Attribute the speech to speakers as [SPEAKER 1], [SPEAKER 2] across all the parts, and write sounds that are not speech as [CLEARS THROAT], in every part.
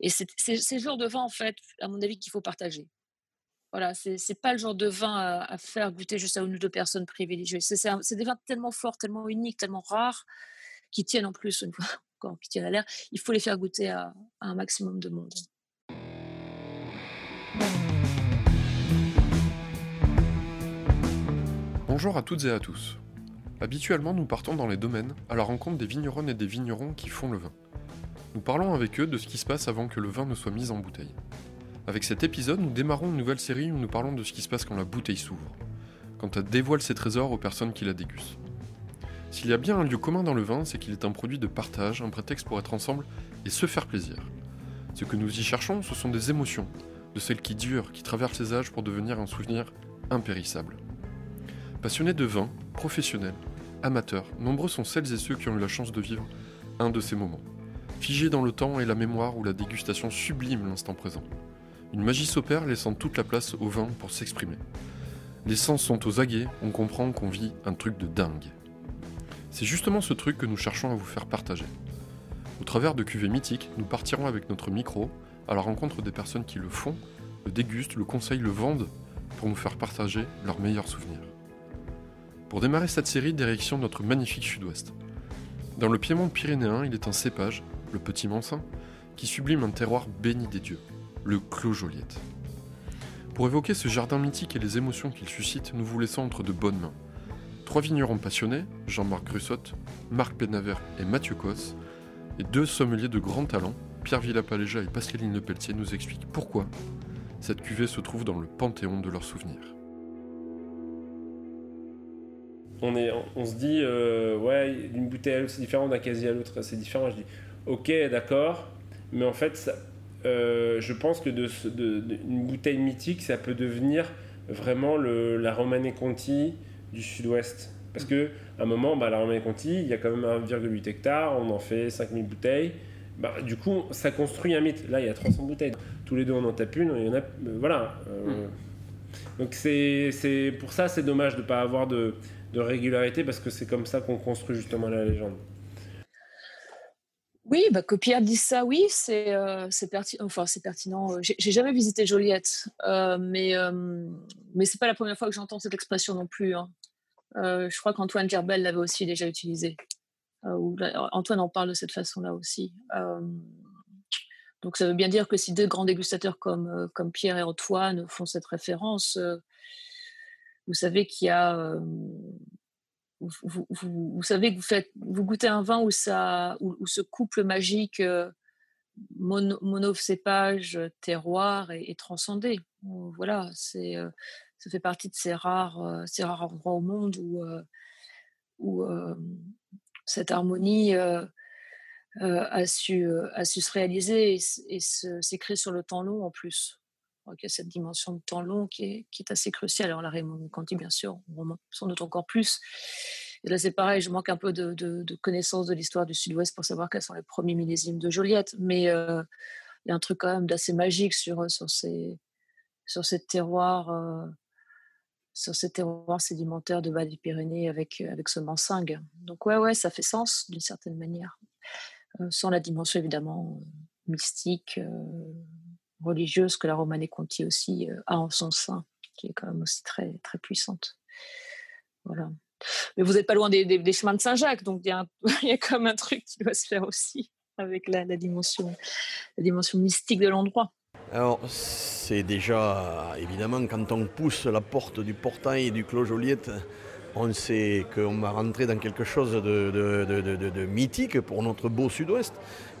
[SPEAKER 1] Et c'est ces genres de vin, en fait, à mon avis, qu'il faut partager. Voilà, c'est pas le genre de vin à, faire goûter juste à une ou deux personnes privilégiées. C'est des vins tellement forts, tellement uniques, tellement rares, qui tiennent en plus, une fois [LAUGHS] encore, qui tiennent à l'air. Il faut les faire goûter à, à un maximum de monde.
[SPEAKER 2] Bonjour à toutes et à tous. Habituellement, nous partons dans les domaines à la rencontre des vigneronnes et des vignerons qui font le vin. Nous parlons avec eux de ce qui se passe avant que le vin ne soit mis en bouteille. Avec cet épisode, nous démarrons une nouvelle série où nous parlons de ce qui se passe quand la bouteille s'ouvre, quand elle dévoile ses trésors aux personnes qui la dégustent. S'il y a bien un lieu commun dans le vin, c'est qu'il est un produit de partage, un prétexte pour être ensemble et se faire plaisir. Ce que nous y cherchons, ce sont des émotions, de celles qui durent, qui traversent les âges pour devenir un souvenir impérissable. Passionnés de vin, professionnels, amateurs, nombreux sont celles et ceux qui ont eu la chance de vivre un de ces moments. Figés dans le temps et la mémoire où la dégustation sublime l'instant présent. Une magie s'opère laissant toute la place au vin pour s'exprimer. Les sens sont aux aguets, on comprend qu'on vit un truc de dingue. C'est justement ce truc que nous cherchons à vous faire partager. Au travers de cuvées mythiques, nous partirons avec notre micro à la rencontre des personnes qui le font, le dégustent, le conseillent, le vendent pour nous faire partager leurs meilleurs souvenirs. Pour démarrer cette série, direction notre magnifique sud-ouest. Dans le piémont pyrénéen, il est un cépage, le petit Mansin, qui sublime un terroir béni des dieux, le Clos Joliette. Pour évoquer ce jardin mythique et les émotions qu'il suscite, nous vous laissons entre de bonnes mains. Trois vignerons passionnés, Jean-Marc Grussotte, Marc Benavert et Mathieu Cos, et deux sommeliers de grand talent, Pierre Villapaléja et Pascaline Lepelletier, nous expliquent pourquoi cette cuvée se trouve dans le panthéon de leurs souvenirs.
[SPEAKER 3] on, se dit, euh, ouais, d'une bouteille à l'autre c'est différent, d'un casier à l'autre c'est différent. Je dis, ok, d'accord, mais en fait, ça- euh, je pense que de, ce- de- de- une bouteille mythique, ça peut devenir vraiment le, la Romanée Conti du sud-ouest. Parce que à un moment, bah, la Romanée Conti, il y a quand même 1,8 hectare, on en fait 5000 bouteilles. Bah, du coup, ça construit un mythe. Là, il y a 300 bouteilles. Tous les deux, on en tape une. Il y en a, euh, voilà. Euh, Donc c'est c'est- pour ça, c'est dommage de ne pas avoir de, de régularité parce que c'est comme ça qu'on construit justement la légende.
[SPEAKER 1] Oui, bah, que Pierre dise ça, oui, c'est euh, enfin, pertinent. J'ai j'ai jamais visité Joliette, euh, mais, euh, mais c'est pas la première fois que j'entends cette expression non plus. hein. Euh, je crois qu'Antoine Gerbel l'avait aussi déjà utilisé. Euh, ou là, Antoine en parle de cette façon-là aussi. Euh, donc ça veut bien dire que si deux grands dégustateurs comme, euh, comme Pierre et Antoine font cette référence, euh, vous savez qu'il y a... vous, savez que vous, faites, vous goûtez un vin où, ça, où, ce couple magique euh, mono, monocépage, terroir est, transcendé. Voilà, c'est, euh, ça fait partie de ces rares, euh, ces rares endroits au monde où, euh, cette harmonie a, su, a su se réaliser et, et s'écrire sur le temps long en plus. Donc, il y a cette dimension de temps long qui est, qui est assez cruciale. Alors, la Raymond Conti, bien sûr, on remonte sans doute encore plus. Et là, c'est pareil, je manque un peu de, de, connaissance de l'histoire du Sud-Ouest pour savoir quels sont les premiers millésimes de Joliette. Mais euh, il y a un truc quand même d'assez magique sur, sur, ces, sur ces terroirs. euh, sur ces terroirs sédimentaires de bas des Pyrénées avec, avec ce mansingue. Donc ouais, ouais, ça fait sens d'une certaine manière. Euh, sans la dimension évidemment euh, mystique, euh, religieuse que la Romanée Conti aussi euh, a en son sein, qui est quand même aussi très, très puissante. Voilà. Mais vous n'êtes pas loin des, des- chemins de Saint-Jacques, donc il y, a un- [LAUGHS] y a comme un truc qui doit se faire aussi avec la, la dimension, la dimension mystique de l'endroit.
[SPEAKER 4] Alors, c'est déjà, évidemment, quand on pousse la porte du portail du Clos Joliette, on sait qu'on va rentrer dans quelque chose de- de- de- de mythique pour notre beau sud-ouest.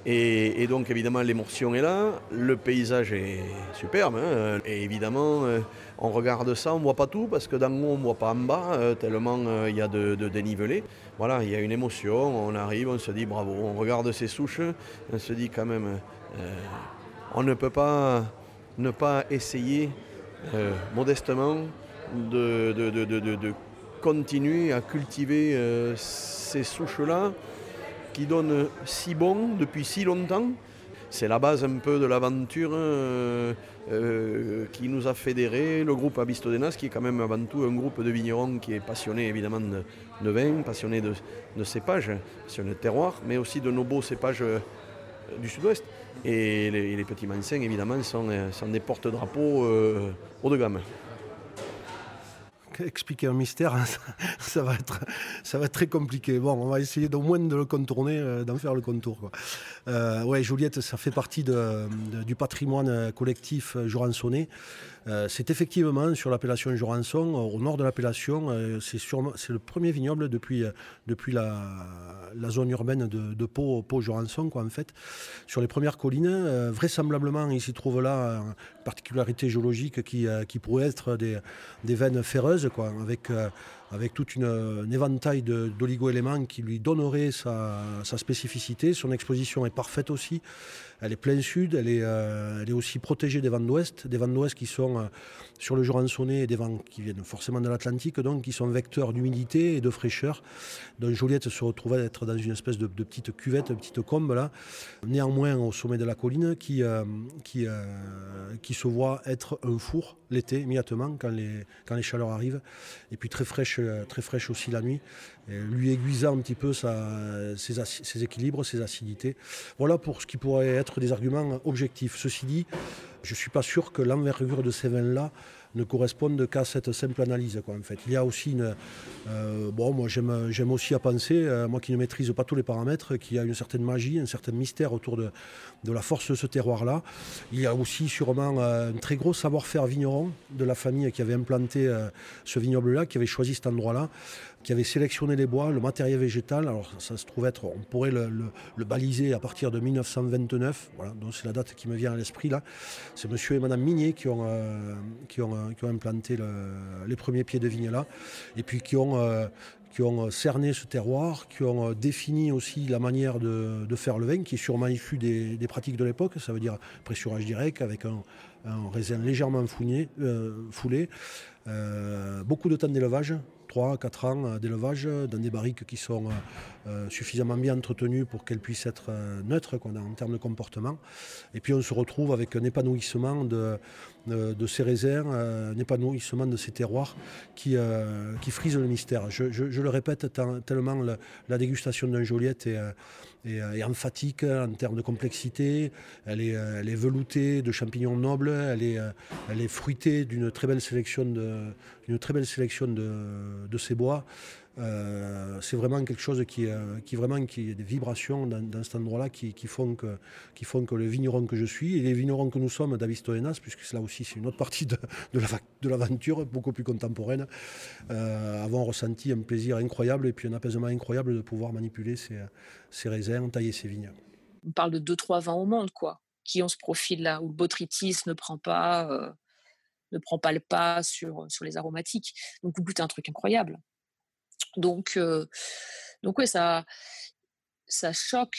[SPEAKER 4] Et, donc, évidemment, l'émotion est là, le paysage est superbe. hein. et évidemment, euh, on regarde ça, on ne voit pas tout, parce que d'en haut, on ne voit pas en bas, euh, tellement euh, il y a de, dénivelé. Voilà, il y a une émotion, on arrive, on se dit bravo, on regarde ces souches, on se dit quand même... on ne peut pas ne pas essayer modestement de, continuer à cultiver ces souches-là qui donnent si bon depuis si longtemps. C'est la base un peu de l'aventure euh, euh, qui nous a fédérés, le groupe Abistodenas, qui est quand même avant tout un groupe de vignerons qui est passionné évidemment de, vin, passionné de, cépages, passionné de terroir, mais aussi de nos beaux cépages euh, du sud-ouest. Et les, petits mansins, évidemment, sont des porte-drapeaux haut de gamme
[SPEAKER 5] expliquer un mystère, hein, [LAUGHS] ça, va être, ça va être très compliqué. Bon, on va essayer d'au moins de le contourner, euh, d'en faire le contour. Quoi. Euh, ouais, Juliette, ça fait partie du patrimoine collectif Joransonné. Euh, c'est effectivement sur l'appellation Jorançon, au nord de l'appellation. Euh, c'est, le premier vignoble depuis, euh, la, zone urbaine de, Pau, Pau-Jorançon, en fait. Sur les premières collines, vraisemblablement, il s'y trouve là une particularité géologique qui, qui pourrait être des, des veines ferreuses, quoi, avec avec toute une, un éventail d'oligo-éléments qui lui donnerait sa, spécificité. Son exposition est parfaite aussi. Elle est plein sud, elle est, euh, aussi protégée des vents d'ouest, des vents d'ouest qui sont euh, sur le Joransonnet et des vents qui viennent forcément de l'Atlantique, donc qui sont vecteurs d'humidité et de fraîcheur. Donc Joliette se retrouve à être dans une espèce de, petite cuvette, de petite combe là, néanmoins au sommet de la colline qui, euh, qui, qui se voit être un four l'été immédiatement quand les, chaleurs arrivent, et puis très fraîche, très fraîche aussi la nuit lui aiguisant un petit peu ses, équilibres, ses acidités. Voilà pour ce qui pourrait être des arguments objectifs. Ceci dit, je ne suis pas sûr que l'envergure de ces vins-là ne corresponde qu'à cette simple analyse. Quoi, en fait. Il y a aussi une. Euh, bon, moi j'aime, aussi à penser, euh, moi qui ne maîtrise pas tous les paramètres, qu'il y a une certaine magie, un certain mystère autour de, de la force de ce terroir-là. Il y a aussi sûrement euh, un très gros savoir-faire vigneron de la famille qui avait implanté ce vignoble-là, qui avait choisi cet endroit-là qui avait sélectionné les bois, le matériel végétal. Alors ça, se trouve être, on pourrait le, baliser à partir de 1929. Voilà, donc c'est la date qui me vient à l'esprit là. C'est Monsieur et Madame Minier qui ont, qui ont, euh, qui ont implanté les premiers pieds de vigne là, et puis qui ont euh, qui ont cerné ce terroir, qui ont défini aussi la manière de, faire le vin, qui est sûrement issu des, pratiques de l'époque, ça veut dire pressurage direct avec un, raisin légèrement foulé, beaucoup de temps d'élevage, 3 4 ans euh, d'élevage dans des barriques qui sont euh, euh, suffisamment bien entretenues pour qu'elles puissent être neutres en termes de comportement. Et puis on se retrouve avec un épanouissement de, de, ces réserves, un épanouissement de ces terroirs qui, qui frise le mystère. Je, le répète tellement la, dégustation d'un Joliette est, est, emphatique en termes de complexité, elle est, elle est veloutée de champignons nobles, elle est, est fruitée d'une très belle sélection de, très belle sélection de ces bois. Euh, c'est vraiment quelque chose qui, euh, qui vraiment qui des vibrations dans, cet endroit-là qui, font que, qui font que le vigneron que je suis et les vignerons que nous sommes d'Avistoenas, puisque là aussi c'est une autre partie de, de l'aventure, beaucoup plus contemporaine, euh, avons ressenti un plaisir incroyable et puis un apaisement incroyable de pouvoir manipuler ces, ces raisins, tailler ces vignes.
[SPEAKER 1] On parle de deux, trois vins au monde, quoi, qui ont ce profil-là, où le botrytis ne prend pas ne prend pas le pas sur, sur les aromatiques. Donc vous goûtez un truc incroyable. Donc, euh, donc ouais, ça, ça choque,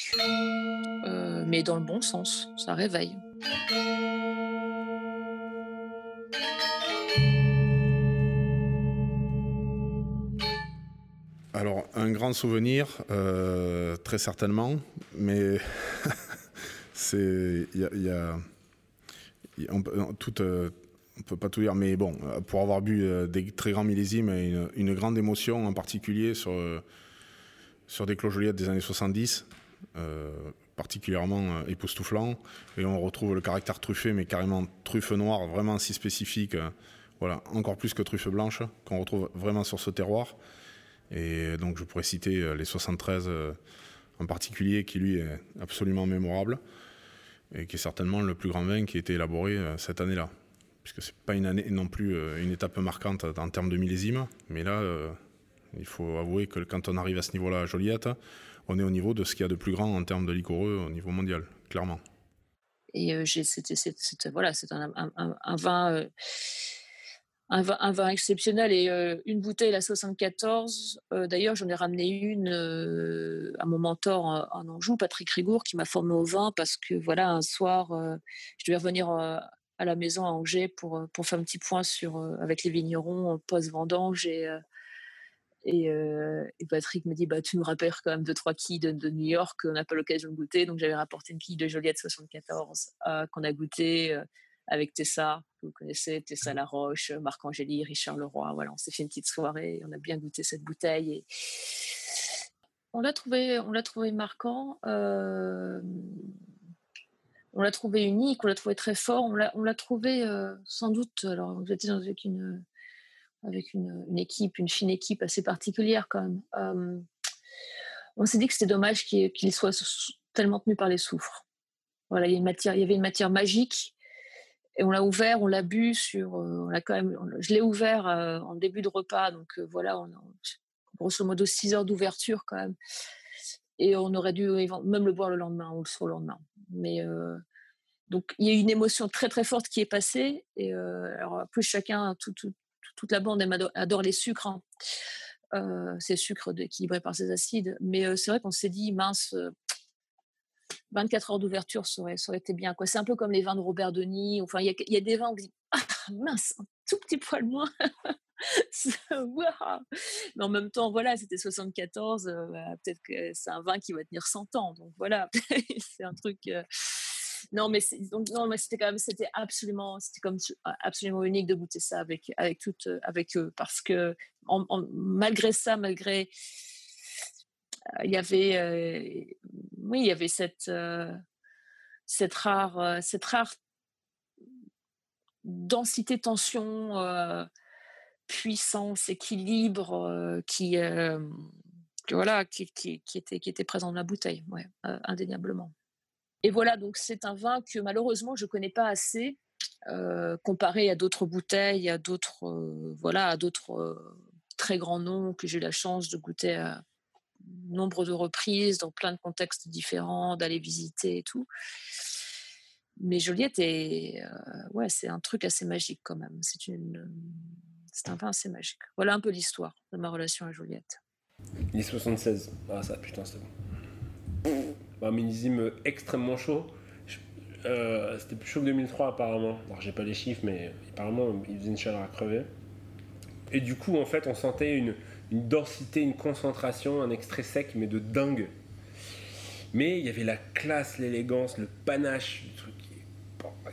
[SPEAKER 1] euh, mais dans le bon sens, ça réveille.
[SPEAKER 6] Alors, un grand souvenir, euh, très certainement, mais [LAUGHS] c'est. Il y a, y on peut pas tout dire, mais bon, euh, pour avoir bu euh, des très grands millésimes, une, une grande émotion en particulier sur, euh, sur des clojoliettes des années 70, particulièrement époustouflant. Et on retrouve le caractère truffé, mais carrément truffe noire, vraiment si spécifique, voilà, encore plus que truffe blanche, qu'on retrouve vraiment sur ce terroir. Et donc je pourrais citer les 73 en particulier, qui lui est absolument mémorable, et qui est certainement le plus grand vin qui a été élaboré cette année-là puisque c'est pas une année non plus euh, une étape marquante en termes de millésime, mais là, euh, il faut avouer que quand on arrive à ce niveau-là à Joliette, on est au niveau de ce qu'il y a de plus grand en termes de liquoreux au niveau mondial, clairement.
[SPEAKER 1] Et euh, c'est un, un, vin. Un vin, exceptionnel et une bouteille, la 74. D'ailleurs, j'en ai ramené une à mon mentor en, Anjou, Patrick Rigour, qui m'a formé au vin parce que voilà, un soir, je devais revenir à la maison à Angers pour, euh, pour faire un petit point sur, euh, avec les vignerons post-vendange. Et, euh, et, et, Patrick me dit bah, Tu nous rappelles quand même deux, trois quilles de, New York qu'on n'a pas l'occasion de goûter. Donc j'avais rapporté une quille de Joliette 74 qu'on a goûté avec Tessa, que vous connaissez, Tessa Laroche, Marc Angéli, Richard Leroy. Voilà, on s'est fait une petite soirée, on a bien goûté cette bouteille. Et... On l'a trouvé, on l'a trouvé marquant. On l'a trouvé unique, on l'a trouvé très fort, on l'a trouvé sans doute, alors vous êtes avec une, avec une, équipe, une fine équipe assez particulière quand même. on s'est dit que c'était dommage qu'il soit tellement tenu par les soufres. Voilà, il y, avait une matière magique et on l'a ouvert, on l'a bu sur, on l'a quand même, je l'ai ouvert en début de repas, donc voilà, on, grosso modo 6 heures d'ouverture quand même. Et on aurait dû même le boire le lendemain ou le lendemain. Mais donc il y a une émotion très très forte qui est passée. Et alors plus chacun, toute la bande adore, les sucres. Hein. ces sucres équilibrés par ces acides. Mais c'est vrai qu'on s'est dit, mince, 24 heures d'ouverture, ça aurait, été bien. C'est un peu comme les vins de Robert Denis. Enfin, il y, a, des vins où on dit, ah, [LAUGHS] mince, un tout petit poil moins. [LAUGHS] Mais en même temps, voilà, c'était 74. Bah, peut-être que c'est un vin qui va tenir 100 ans. Donc voilà, [LAUGHS] c'est un truc. Non, mais donc non, mais c'était quand même, c'était absolument, c'était comme absolument unique de goûter ça avec avec toute, avec eux, parce que malgré ça, malgré il y avait, oui, il y avait cette cette rare, cette rare densité, tension, puissance, équilibre qui, voilà, qui, était, qui était présent dans la bouteille, ouais, indéniablement. Et voilà, donc c'est un vin que malheureusement je ne connais pas assez comparé à d'autres bouteilles, à d'autres voilà, à d'autres très grands noms que j'ai eu la chance de goûter à nombre de reprises dans plein de contextes différents, d'aller visiter et tout. Mais Joliette est, ouais, c'est un truc assez magique quand même. C'est une, c'est un vin assez magique. Voilà un peu l'histoire de ma relation à Joliette.
[SPEAKER 3] Il 76. Ah ça, putain, c'est bon. Un millésime extrêmement chaud. Euh, c'était plus chaud que 2003 apparemment. Alors j'ai pas les chiffres, mais apparemment il faisait une chaleur à crever. Et du coup, en fait, on sentait une, une densité, une concentration, un extrait sec, mais de dingue. Mais il y avait la classe, l'élégance, le panache du truc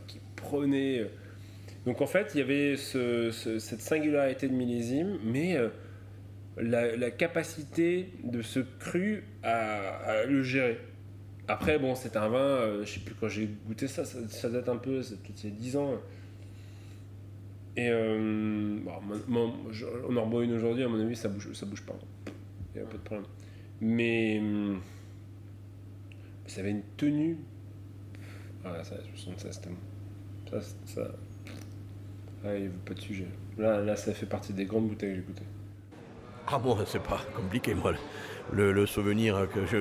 [SPEAKER 3] qui prenait. Donc en fait, il y avait cette singularité de millésime, mais euh, la, capacité de ce cru à, le gérer. Après, bon, c'est un vin, euh, je sais plus quand j'ai goûté ça, ça, date un peu, c'est peut-être y a 10 ans. Et euh, bon, on en reboit une aujourd'hui, à mon avis, ça bouge, ça bouge pas. Il n'y a pas de problème. Mais ça avait une tenue. Ah, ça, 76, Ça, ça. Pas de sujet. Là, ça fait partie des grandes bouteilles que goûtées.
[SPEAKER 4] Ah bon, c'est pas compliqué, moi. Le, souvenir que je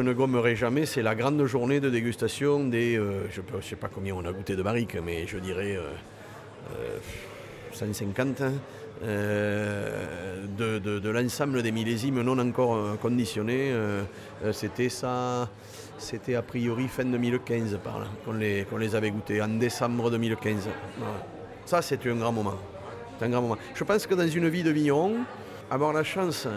[SPEAKER 4] ne gommerai jamais, c'est la grande journée de dégustation des, euh, je ne sais pas combien on a goûté de barriques, mais je dirais euh, 150 euh, de, l'ensemble des millésimes non encore euh, conditionnés. Euh, c'était ça, c'était a priori fin 2015 par là, qu'on les, les avait goûtés, en décembre 2015. Ça, c'est un grand moment. un grand moment. Je pense que dans une vie de vigneron, avoir la chance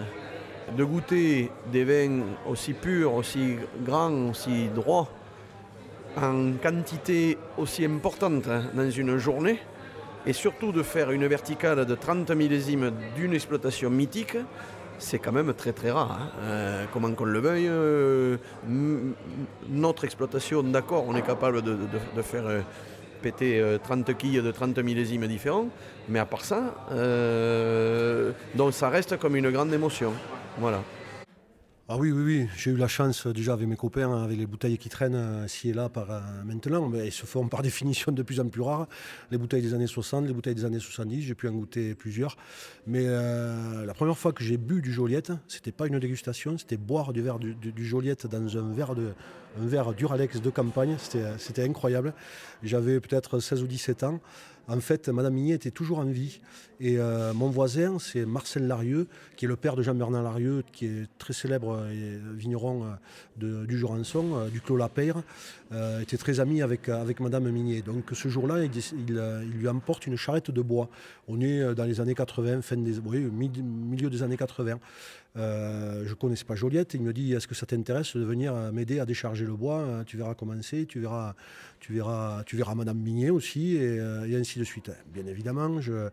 [SPEAKER 4] de goûter des vins aussi purs, aussi grands, aussi droits, en quantité aussi importante hein, dans une journée, et surtout de faire une verticale de 30 millésimes d'une exploitation mythique, c'est quand même très très rare. Hein. Euh, comment qu'on le veuille, euh, notre exploitation, d'accord, on est capable de, faire euh, péter 30 quilles de 30 millésimes différents, mais à part ça, donc ça reste comme une grande émotion. Voilà.
[SPEAKER 5] Ah oui, oui, oui. J'ai eu la chance déjà avec mes copains, avec les bouteilles qui traînent euh, ci et là par, euh, maintenant. Mais elles se font par [LAUGHS] définition de plus en plus rares. Les bouteilles des années 60, les bouteilles des années 70, j'ai pu en goûter plusieurs. Mais euh, la première fois que j'ai bu du Joliette, c'était pas une dégustation, c'était boire du verre du, Joliette dans un verre, de, un verre Duralex de campagne. C'était incroyable. J'avais peut-être 16 ou 17 ans. En fait, Madame Mignet était toujours en vie. Et euh, mon voisin, c'est Marcel Larieux, qui est le père de Jean-Bernard Larieux, qui est très célèbre euh, vigneron euh, du Jurançon, du Clos Lapeyre, était très ami avec, Madame Mignet. Donc ce jour-là, il, lui emporte une charrette de bois. On est dans les années 80, fin des, milieu des années 80. Euh, je ne connaissais pas Joliette. Il me dit Est-ce que ça t'intéresse de venir euh, m'aider à décharger le bois euh, Tu verras comment c'est, tu verras, tu verras, tu verras Madame Mignet aussi, et, ainsi de suite. Bien évidemment, je,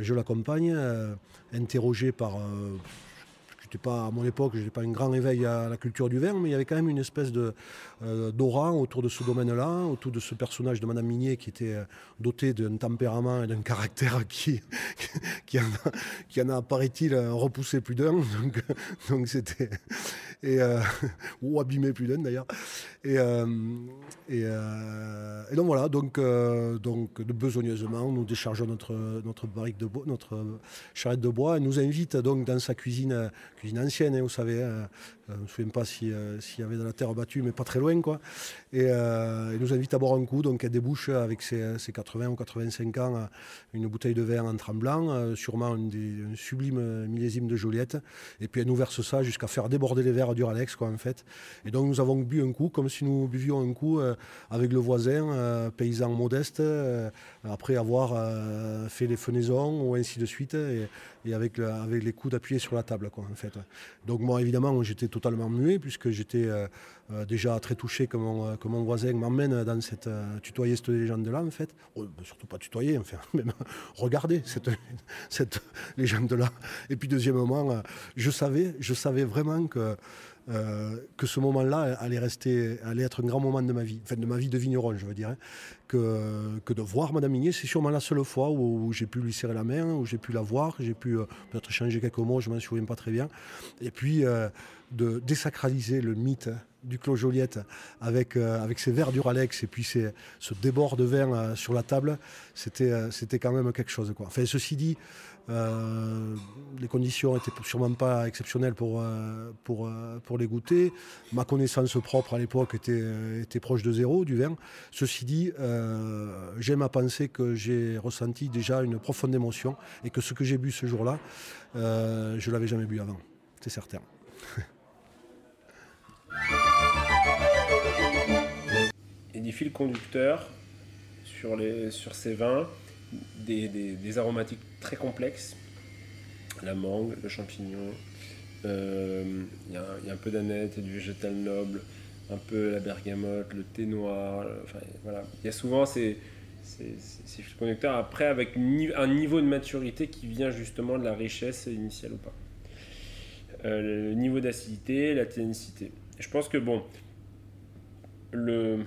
[SPEAKER 5] je l'accompagne, interrogé par j'étais pas à mon époque, je n'ai pas un grand éveil à la culture du vin, mais il y avait quand même une espèce de d'aura autour de ce domaine-là, autour de ce personnage de Madame Minier qui était doté d'un tempérament et d'un caractère [LAUGHS] qui, qui, en a, qui en a paraît-il, repoussé plus d'un. [LAUGHS] Donc, donc c'était et ou abîmé plus d'un d'ailleurs. Et, et, donc voilà, donc, donc besogneusement, nous déchargeons notre, notre barrique de bois, notre charrette de bois, et nous invite donc dans sa cuisine, cuisine ancienne, hein, vous savez, hein, je ne me souviens pas euh, s'il y avait de la terre battue, mais pas très loin. Quoi. Et euh, nous invite à boire un coup. Donc elle débouche avec ses, 80 ou 85 ans une bouteille de vin en tremblant, sûrement un, sublime millésime de Joliette. Et puis elle nous verse ça jusqu'à faire déborder les verres d'Uralex, quoi, en fait. Et donc nous avons bu un coup comme si nous buvions un coup avec le voisin, paysan modeste, après avoir fait les fenaisons ou ainsi de suite, et, avec, avec les coups appuyés sur la table, quoi, en fait. Donc moi, évidemment, j'étais totalement muet puisque j'étais euh, euh, déjà très touché que mon, euh, mon voisin m'emmène dans cette tutoyer cette légende-là en fait. Oh, surtout pas tutoyer, enfin [LAUGHS] même regarder cette, cette légende-là. Et puis deuxièmement, je savais, je savais vraiment que euh, que ce moment-là allait rester, allait être un grand moment de ma vie, enfin de ma vie de vigneron, je veux dire, hein. que, que de voir Madame Migné, c'est sûrement la seule fois où, j'ai pu lui serrer la main, où j'ai pu la voir, j'ai pu euh, peut-être changer quelques mots, je m'en souviens pas très bien, et puis euh, de désacraliser le mythe du Clos Joliette avec, avec ses verres d'Uralex et puis ce débord de vin sur la table, c'était, quand même quelque chose. Enfin, ceci dit, euh, les conditions n'étaient sûrement pas exceptionnelles pour, euh, pour, euh, pour les goûter. Ma connaissance propre à l'époque était, était proche de zéro du vin. Ceci dit, j'aime à penser que j'ai ressenti déjà une profonde émotion et que ce que j'ai bu ce jour-là, je ne l'avais jamais bu avant. C'est certain. [LAUGHS]
[SPEAKER 3] et des fils conducteurs sur, les, sur ces vins des, aromatiques très complexes. La mangue, le champignon, euh, il y, a un peu d'aneth et du végétal noble, un peu la bergamote, le thé noir. Enfin, voilà. Il y a souvent ces, ces, conducteurs après avec un niveau de maturité qui vient justement de la richesse initiale ou pas. Euh, le niveau d'acidité, la ténicité. Je pense que bon, le,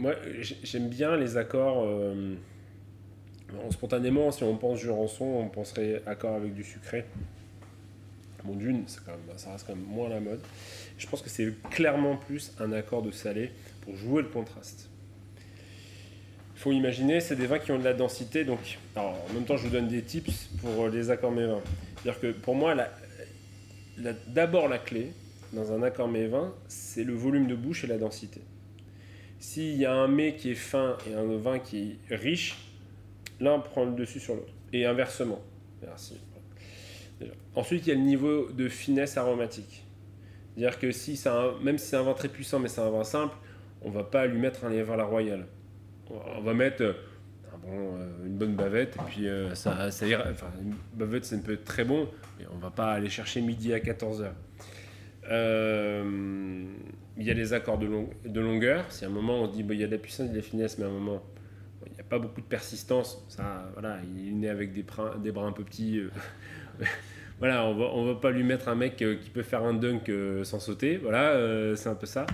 [SPEAKER 3] Moi, j'aime bien les accords. Euh, spontanément, si on pense Jurançon, on penserait accord avec du sucré. Bon, d'une, ça reste quand même moins la mode. Je pense que c'est clairement plus un accord de salé pour jouer le contraste. Il faut imaginer, c'est des vins qui ont de la densité. Donc, en même temps, je vous donne des tips pour les accords mes vins. C'est-à-dire que pour moi, d'abord la clé dans un accord mes vins, c'est le volume de bouche et la densité. S'il y a un mets qui est fin et un vin qui est riche, l'un prend le dessus sur l'autre. Et inversement. Merci. Ensuite, il y a le niveau de finesse aromatique. C'est-à-dire que si c'est même si c'est un vin très puissant, mais c'est un vin simple, on va pas lui mettre un à la royale. On va mettre euh, euh, une bonne bavette, et puis euh, ça, ça ira. Enfin, une bavette, ça peut être très bon, mais on va pas aller chercher midi à 14h. Euh, il y a les accords de, de longueur. Si à un moment on dit bah, il y a de la puissance et de la finesse, mais à un moment il n'y a pas beaucoup de persistance. Ça, voilà, il est né avec des, bras un peu petits. Euh, [LAUGHS] voilà, on va, va pas lui mettre un mec euh, qui peut faire un dunk sans sauter. Voilà, c'est un peu ça.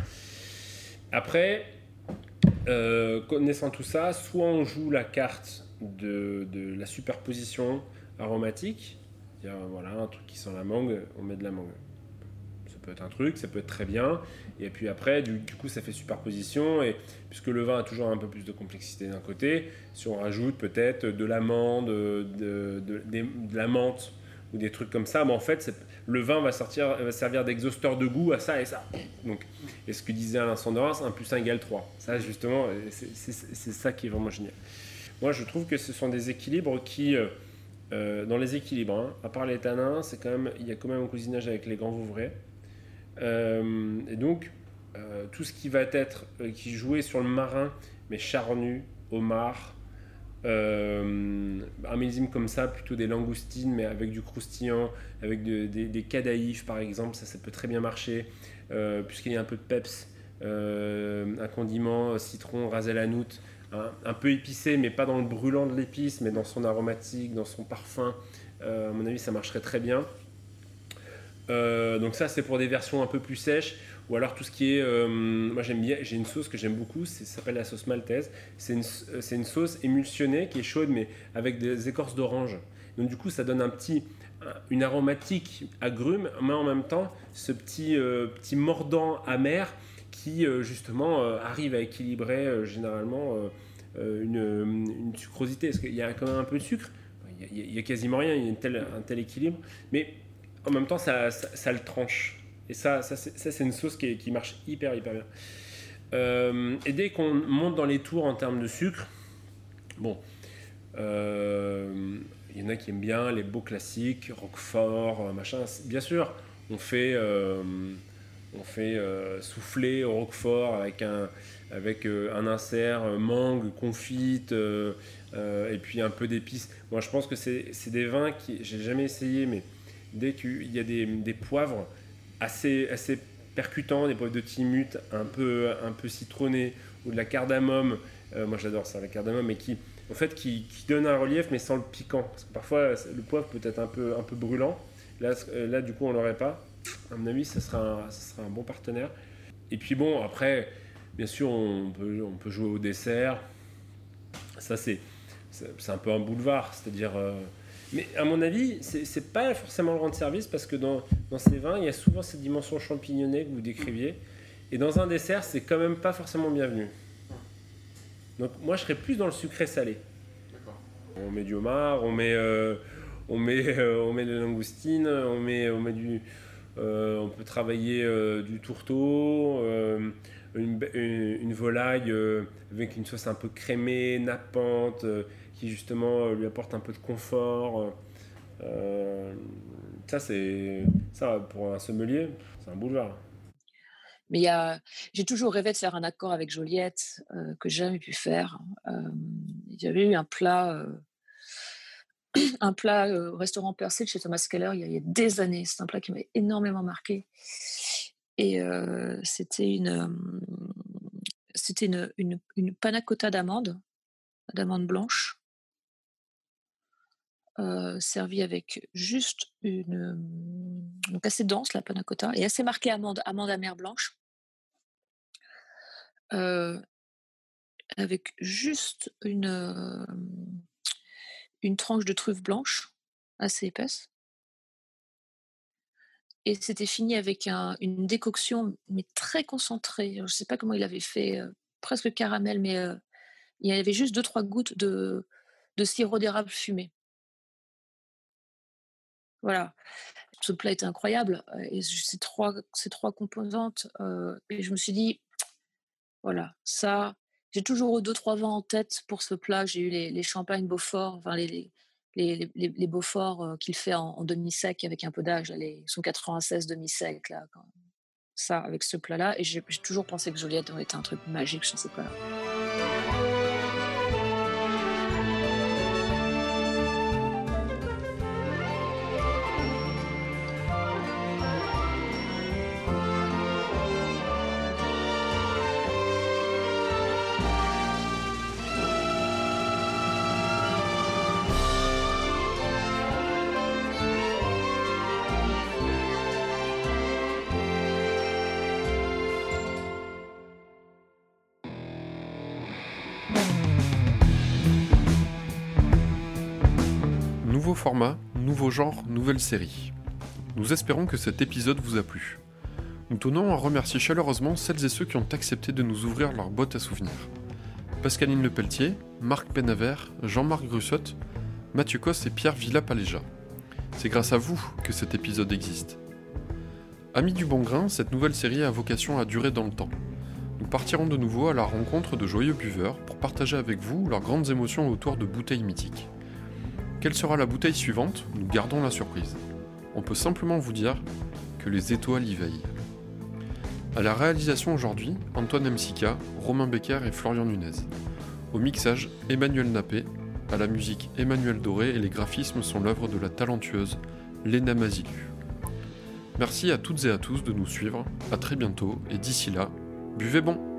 [SPEAKER 3] Après, connaissant tout ça, soit on joue la carte de, de la superposition aromatique. Voilà, un truc qui sent la mangue, on met de la mangue peut être un truc, ça peut être très bien. Et puis après, du, coup, ça fait superposition. Et puisque le vin a toujours un peu plus de complexité d'un côté, si on rajoute peut-être de l'amande, de, de, la menthe ou des trucs comme ça, mais en fait, le vin va, servir d'exhausteur de goût à ça et ça. Donc, et ce que disait Alain Sandorins, 1 plus 1 égale 3. Ça, justement, c'est ça qui est vraiment génial. Moi, je trouve que ce sont des équilibres qui. Euh, euh, dans les équilibres, hein, à part les tanins, c'est quand même, il y a quand même un cousinage avec les grands vouvrais. Euh, et donc, euh, tout ce qui va être, euh, qui jouait sur le marin, mais charnu, homard, un millésime comme ça, plutôt des langoustines, mais avec du croustillant, avec des, des cadaïfs par exemple, ça, peut très bien marcher, puisqu'il y a un peu de peps, un condiment, citron, rasé la un, un, peu épicé, mais pas dans le brûlant de l'épice, mais dans son aromatique, dans son parfum, à mon avis, ça marcherait très bien. Donc ça, c'est pour des versions un peu plus sèches. Ou alors tout ce qui est... moi, j'aime bien, j'ai une sauce que j'aime beaucoup, ça s'appelle la sauce maltaise. C'est une, une, sauce émulsionnée qui est chaude, mais avec des écorces d'orange. Donc du coup, ça donne un petit, une aromatique agrume, mais en même temps, ce petit, petit mordant amer qui euh, justement euh, arrive à équilibrer euh, généralement une, une, sucrosité. Parce qu'il y a quand même un peu de sucre, il y a, quasiment rien, il y a un tel équilibre, mais en même temps ça, le tranche. Et ça, c'est une sauce qui, marche hyper hyper bien. et dès qu'on monte dans les tours en termes de sucre, bon, il y en a qui aiment bien les beaux classiques, Roquefort, machin. Bien sûr, on fait euh, souffler au roquefort avec un, avec, euh, insert euh, mangue, confite, et puis un peu d'épices. Moi, je pense que c'est des vins qui, j'ai jamais essayé, mais dès qu'il y a des, poivres assez, assez percutants, des poivres de timut un peu, un peu citronnés, ou de la cardamome, moi j'adore ça, la cardamome, mais qui, en fait, qui, donne un relief, mais sans le piquant. Parfois, le poivre peut être un peu, un peu brûlant. Là, là du coup, on l'aurait pas à mon avis, ça sera, un, sera un bon partenaire. Et puis bon, après, bien sûr, on peut, on peut jouer au dessert. Ça, c'est, c'est un peu un boulevard, c'est-à-dire. Euh, mais à mon avis, c'est pas forcément le rendre service parce que dans, dans, ces vins, il y a souvent cette dimension champignonnée que vous décriviez. Et dans un dessert, c'est quand même pas forcément bienvenu. Donc moi, je serais plus dans le sucré salé. On met du homard, on met, euh, on met, euh, on met de langoustine, on met, on met du, euh, on peut travailler du tourteau, une, volaille avec une sauce un peu crémée, nappante, qui justement lui apporte un peu de confort. ça, c'est ça pour un sommelier, c'est un boulevard.
[SPEAKER 1] Mais j'ai toujours rêvé de faire un accord avec Joliette que j'ai jamais pu faire. y avait eu un plat [CLEARS THROAT] un plat au restaurant Percé chez Thomas Keller il y, a, des années. C'est un plat qui m'a énormément marqué. Et c'était une, c'était une, une, une panna cotta d'amande, blanche, servie avec juste une. Donc assez dense, la panna cotta, et assez marquée amande, amande amère blanche. avec juste une tranche de truffe blanche assez épaisse. Et c'était fini avec une décoction, mais très concentrée. Je ne sais pas comment il avait fait, euh, presque caramel, mais euh, il y avait juste deux, trois gouttes de, sirop d'érable fumé. Voilà. Ce plat était incroyable. Euh, et ces trois, ces trois composantes, et je me suis dit, voilà, ça, j'ai toujours eu deux, trois vins en tête pour ce plat. J'ai eu les, champagnes Beaufort, enfin les, les, Beaufort euh, qu'il fait en, demi-sec avec un peu d'âge, les son 96 demi-sec, là, ça, avec ce plat-là. Et j'ai toujours pensé que Joliette été un truc magique, je ne sais
[SPEAKER 2] format, nouveau genre, nouvelle série. Nous espérons que cet épisode vous a plu. Nous tenons à remercier chaleureusement celles et ceux qui ont accepté de nous ouvrir leur boîte à souvenirs. Pascaline Lepelletier, Marc Penavert, Jean-Marc Grussotte, Mathieu Cos et Pierre Villa-Paléja. C'est grâce à vous que cet épisode existe. Amis du bon grain, cette nouvelle série a vocation à durer dans le temps. Nous partirons de nouveau à la rencontre de joyeux buveurs pour partager avec vous leurs grandes émotions autour de bouteilles mythiques. Quelle sera la bouteille suivante? Nous gardons la surprise. On peut simplement vous dire que les étoiles y veillent. À la réalisation aujourd'hui, Antoine Msika, Romain Becker et Florian Nunez. Au mixage, Emmanuel Nappé. À la musique, Emmanuel Doré et les graphismes sont l'œuvre de la talentueuse Léna Mazilu. Merci à toutes et à tous de nous suivre. À très bientôt et d'ici là, buvez bon!